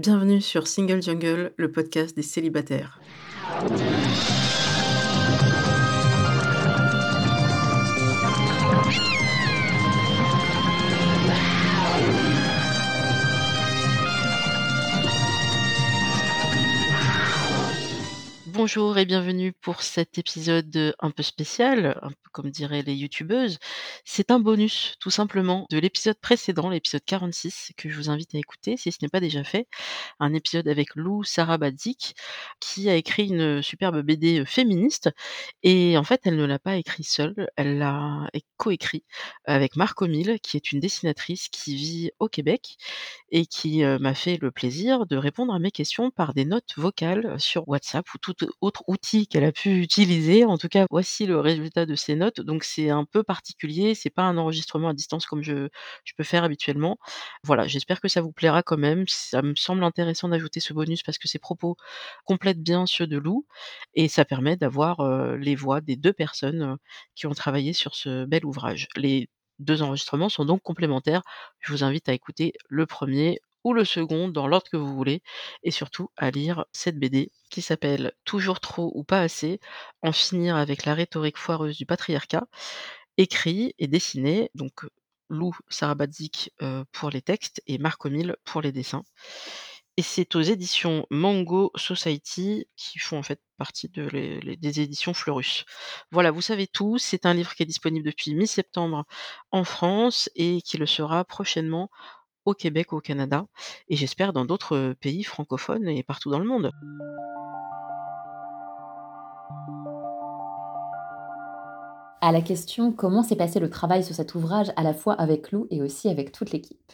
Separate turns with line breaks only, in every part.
Bienvenue sur Single Jungle, le podcast des célibataires. Bonjour et bienvenue pour cet épisode un peu spécial, un peu comme diraient les youtubeuses. C'est un bonus, tout simplement, de l'épisode précédent, l'épisode 46, que je vous invite à écouter si ce n'est pas déjà fait. Un épisode avec Lou Sarabadzik, qui a écrit une superbe BD féministe. Et en fait, elle ne l'a pas écrit seule, elle l'a coécrit avec Marc O'Mille, qui est une dessinatrice qui vit au Québec et qui m'a fait le plaisir de répondre à mes questions par des notes vocales sur WhatsApp ou tout autre outil qu'elle a pu utiliser. En tout cas, voici le résultat de ces notes. Donc c'est un peu particulier, c'est pas un enregistrement à distance comme je, je peux faire habituellement. Voilà, j'espère que ça vous plaira quand même. Ça me semble intéressant d'ajouter ce bonus parce que ses propos complètent bien ceux de Lou et ça permet d'avoir les voix des deux personnes qui ont travaillé sur ce bel ouvrage. Les deux enregistrements sont donc complémentaires. Je vous invite à écouter le premier ou le second dans l'ordre que vous voulez et surtout à lire cette BD qui s'appelle Toujours trop ou pas assez, en finir avec la rhétorique foireuse du patriarcat, écrit et dessiné donc Lou Sarabadzik pour les textes et Marc O'Mille pour les dessins. Et c'est aux éditions Mango Society qui font en fait partie de des éditions Fleurus. Voilà, vous savez tout. C'est un livre qui est disponible depuis mi-septembre en France et qui le sera prochainement au Québec, au Canada et j'espère dans d'autres pays francophones et partout dans le monde.
À la question comment s'est passé le travail sur cet ouvrage à la fois avec Lou et aussi avec toute l'équipe?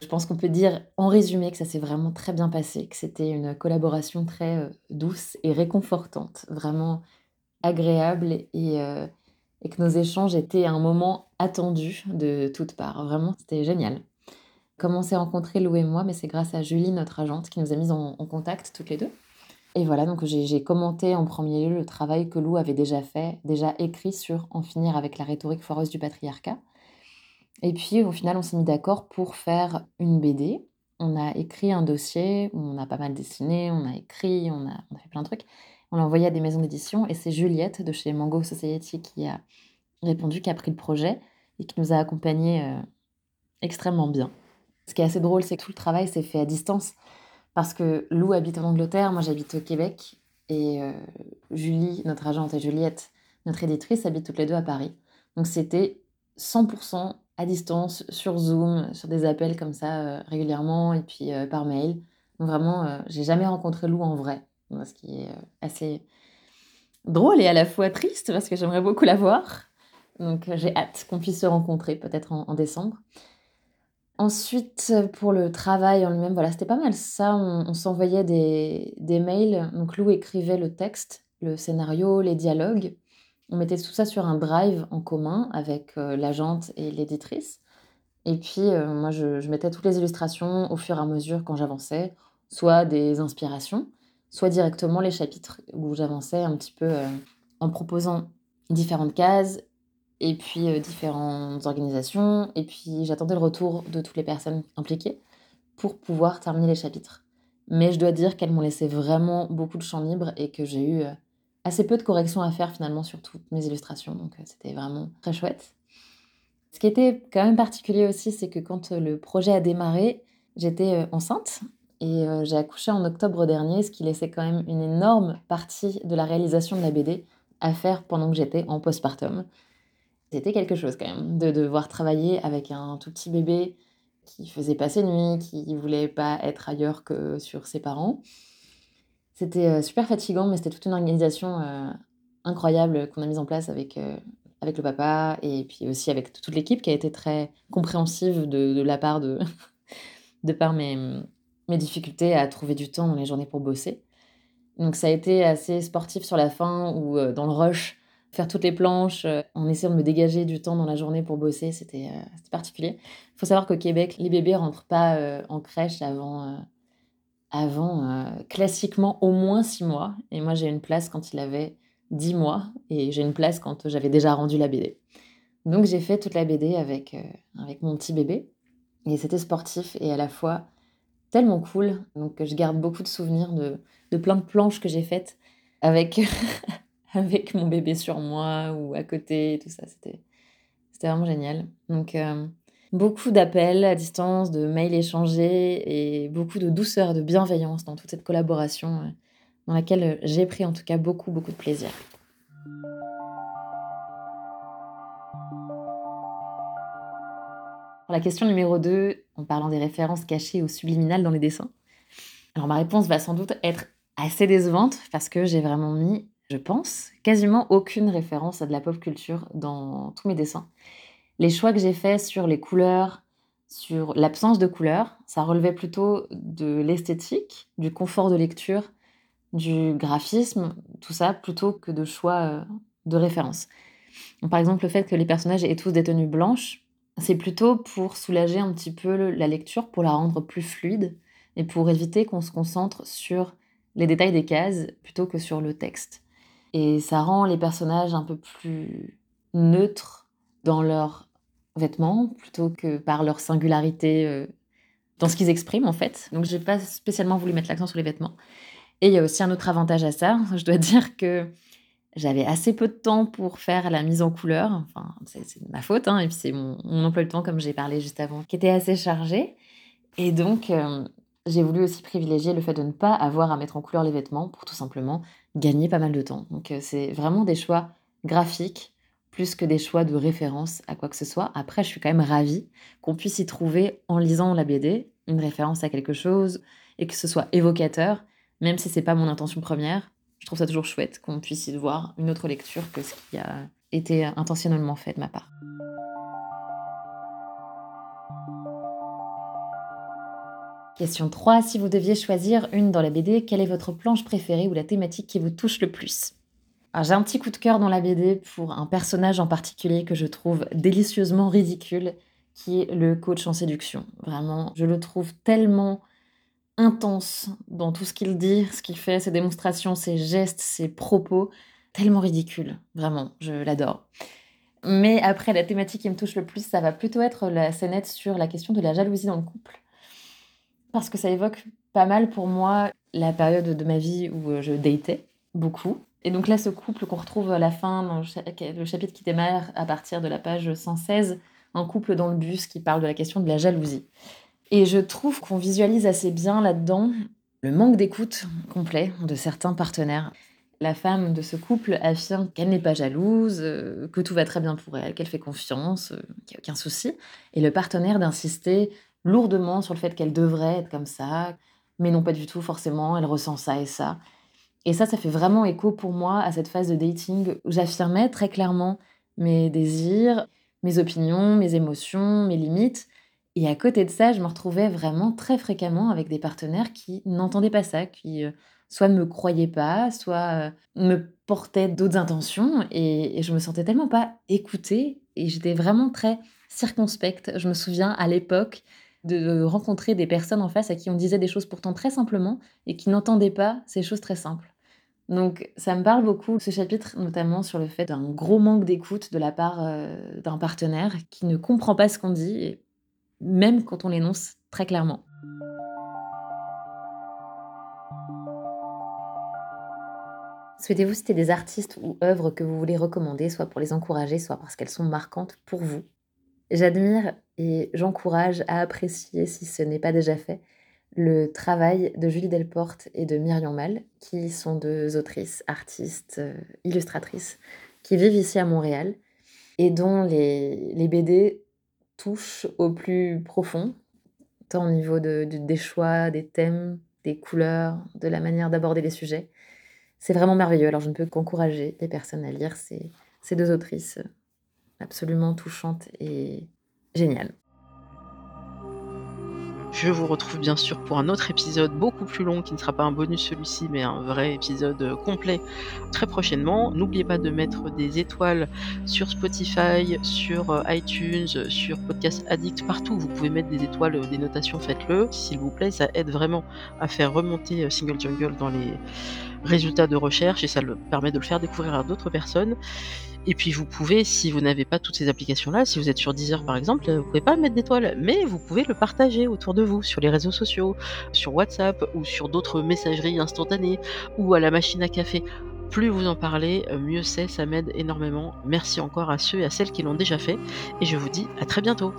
Je pense qu'on peut dire en résumé que ça s'est vraiment très bien passé, que c'était une collaboration très douce et réconfortante, vraiment agréable et, et que nos échanges étaient un moment attendu de toutes parts. Vraiment, c'était génial. Comment on s'est rencontrés, Lou et moi, mais c'est grâce à Julie, notre agente, qui nous a mis en, contact toutes les deux. Et voilà, donc j'ai commenté en premier lieu le travail que Lou avait déjà fait, déjà écrit sur En finir avec la rhétorique foireuse du patriarcat. Et puis au final, on s'est mis d'accord pour faire une BD. On a écrit un dossier, on a pas mal dessiné, on a écrit, on a, fait plein de trucs. On l'a envoyé à des maisons d'édition et c'est Juliette de chez Mango Society qui a répondu, qui a pris le projet et qui nous a accompagnés euh, extrêmement bien. Ce qui est assez drôle, c'est que tout le travail s'est fait à distance. Parce que Lou habite en Angleterre, moi j'habite au Québec. Et euh, Julie, notre agente, et Juliette, notre éditrice, habitent toutes les deux à Paris. Donc c'était 100% à distance, sur Zoom, sur des appels comme ça euh, régulièrement, et puis euh, par mail. Donc vraiment, j'ai jamais rencontré Lou en vrai. Ce qui est assez drôle et à la fois triste, parce que j'aimerais beaucoup la voir. Donc j'ai hâte qu'on puisse se rencontrer peut-être en décembre. Ensuite, pour le travail en lui-même, voilà, c'était pas mal ça. On, s'envoyait des, mails. Donc Lou écrivait le texte, le scénario, les dialogues. On mettait tout ça sur un drive en commun avec euh, l'agente et l'éditrice. Et puis, euh, moi, je, mettais toutes les illustrations au fur et à mesure quand j'avançais, soit des inspirations, soit directement les chapitres où j'avançais un petit peu euh, en proposant différentes cases et puis euh, différentes organisations, et puis j'attendais le retour de toutes les personnes impliquées pour pouvoir terminer les chapitres. Mais je dois dire qu'elles m'ont laissé vraiment beaucoup de champ libre et que j'ai eu euh, assez peu de corrections à faire finalement sur toutes mes illustrations, donc euh, c'était vraiment très chouette. Ce qui était quand même particulier aussi, c'est que quand le projet a démarré, j'étais enceinte et j'ai accouché en octobre dernier, ce qui laissait quand même une énorme partie de la réalisation de la BD à faire pendant que j'étais en postpartum. C'était quelque chose quand même de devoir travailler avec un tout petit bébé qui faisait pas ses nuits, qui voulait pas être ailleurs que sur ses parents. C'était euh, super fatigant, mais c'était toute une organisation euh, incroyable qu'on a mise en place avec, euh, avec le papa et puis aussi avec toute l'équipe qui a été très compréhensive de, la part de, de par mes, mes difficultés à trouver du temps dans les journées pour bosser. Donc ça a été assez sportif sur la fin ou dans le rush faire toutes les planches euh, en essayant de me dégager du temps dans la journée pour bosser, c'était euh, particulier. Il faut savoir qu'au Québec, les bébés rentrent pas euh, en crèche avant, avant classiquement au moins six mois. Et moi, j'ai une place quand il avait dix mois et j'ai une place quand j'avais déjà rendu la BD. Donc j'ai fait toute la BD avec, avec mon petit bébé. Et c'était sportif et à la fois tellement cool. Donc je garde beaucoup de souvenirs de de plein de planches que j'ai faites avec avec mon bébé sur moi ou à côté tout ça. C'était vraiment génial. Donc heu, beaucoup d'appels à distance, de mails échangés et beaucoup de douceur, de bienveillance dans toute cette collaboration, heu, dans laquelle, heu, j'ai pris en tout cas beaucoup, beaucoup de plaisir. Pour la question numéro 2, en parlant des références cachées ou subliminales dans les dessins. Alors ma réponse va sans doute être assez décevante parce que j'ai vraiment mis, je pense, quasiment aucune référence à de la pop culture dans tous mes dessins. Les choix que j'ai faits sur les couleurs, sur l'absence de couleurs, ça relevait plutôt de l'esthétique, du confort de lecture, du graphisme, tout ça, plutôt que de choix euh, de référence. Par exemple, le fait que les personnages aient tous des tenues blanches, c'est plutôt pour soulager un petit peu la lecture, pour la rendre plus fluide et pour éviter qu'on se concentre sur les détails des cases plutôt que sur le texte. Et ça rend les personnages un peu plus neutres dans leurs vêtements plutôt que par leur singularité euh, dans ce qu'ils expriment en fait. Donc j'ai pas spécialement voulu mettre l'accent sur les vêtements. Et il y a aussi un autre avantage à ça, je dois dire que j'avais assez peu de temps pour faire la mise en couleur. Enfin, c'est de ma faute, hein, et puis c'est mon, emploi du temps, comme j'ai parlé juste avant, qui était assez chargé. Et donc, euh, j'ai voulu aussi privilégier le fait de ne pas avoir à mettre en couleur les vêtements pour tout simplement gagner pas mal de temps. Donc, euh, c'est vraiment des choix graphiques plus que des choix de référence à quoi que ce soit. Après, je suis quand même ravie qu'on puisse y trouver, en lisant la BD, une référence à quelque chose et que ce soit évocateur, même si c'est pas mon intention première. Je trouve ça toujours chouette qu'on puisse y voir une autre lecture que ce qui a été intentionnellement fait de ma part. Question 3. Si vous deviez choisir une dans la BD, quelle est votre planche préférée ou la thématique qui vous touche le plus? Alors, J'ai un petit coup de cœur dans la BD pour un personnage en particulier que je trouve délicieusement ridicule, qui est le coach en séduction. Vraiment, je le trouve tellement intense dans tout ce qu'il dit, ce qu'il fait, ses démonstrations, ses gestes, ses propos, tellement ridicule. Vraiment, je l'adore. Mais après, la thématique qui me touche le plus, ça va plutôt être la scénette sur la question de la jalousie dans le couple. Parce que ça évoque pas mal pour moi la période de ma vie où euh, je datais beaucoup. Et donc là, ce couple qu'on retrouve à la fin, dans le cha- le chapitre qui démarre à partir de la page 116, un couple dans le bus qui parle de la question de la jalousie. Et je trouve qu'on visualise assez bien là-dedans le manque d'écoute complet de certains partenaires. La femme de ce couple affirme qu'elle n'est pas jalouse, euh, que tout va très bien pour elle, qu'elle fait confiance, euh, qu'il n'y a aucun souci. Et le partenaire d'insister lourdement sur le fait qu'elle devrait être comme ça, mais non pas du tout forcément, elle ressent ça et ça. Et ça, ça fait vraiment écho pour moi à cette phase de dating où j'affirmais très clairement mes désirs, mes opinions, mes émotions, mes limites. Et à côté de ça, je me retrouvais vraiment très fréquemment avec des partenaires qui n'entendaient pas ça, qui euh, soit ne me croyaient pas, soit euh, me portaient d'autres intentions. Et, et je me sentais tellement pas écoutée. Et j'étais vraiment très circonspecte. Je me souviens à l'époque de rencontrer des personnes en face à qui on disait des choses pourtant très simplement et qui n'entendaient pas ces choses très simples. Donc ça me parle beaucoup, ce chapitre, notamment sur le fait d'un gros manque d'écoute de la part euh, d'un partenaire qui ne comprend pas ce qu'on dit, même quand on l'énonce très clairement. Souhaitez-vous citer des artistes ou œuvres que vous voulez recommander, soit pour les encourager, soit parce qu'elles sont marquantes pour vous? J'admire et j'encourage à apprécier, si ce n'est pas déjà fait, le travail de Julie Delporte et de Myriam Mal, qui sont deux autrices, artistes, euh, illustratrices, qui vivent ici à Montréal et dont les, BD touchent au plus profond, tant au niveau de- de- des choix, des thèmes, des couleurs, de la manière d'aborder les sujets. C'est vraiment merveilleux. Alors je ne peux qu'encourager les personnes à lire ces, ces deux autrices absolument touchantes et géniales.
Je vous retrouve bien sûr pour un autre épisode beaucoup plus long qui ne sera pas un bonus celui-ci mais un vrai épisode euh, complet très prochainement. N'oubliez pas de mettre des étoiles sur Spotify, sur euh, iTunes, sur Podcast Addict, partout vous pouvez mettre des étoiles, euh, des notations, faites-le. S'il vous plaît, ça aide vraiment à faire remonter Single Jungle dans les, résultat de recherche et ça le permet de le faire découvrir à d'autres personnes. Et puis vous pouvez, si vous n'avez pas toutes ces applications-là, si vous êtes sur Deezer par exemple, vous pouvez pas mettre d'étoiles, mais vous pouvez le partager autour de vous sur les réseaux sociaux, sur WhatsApp ou sur d'autres messageries instantanées ou à la machine à café. Plus vous en parlez, mieux c'est, ça m'aide énormément. Merci encore à ceux et à celles qui l'ont déjà fait et je vous dis à très bientôt.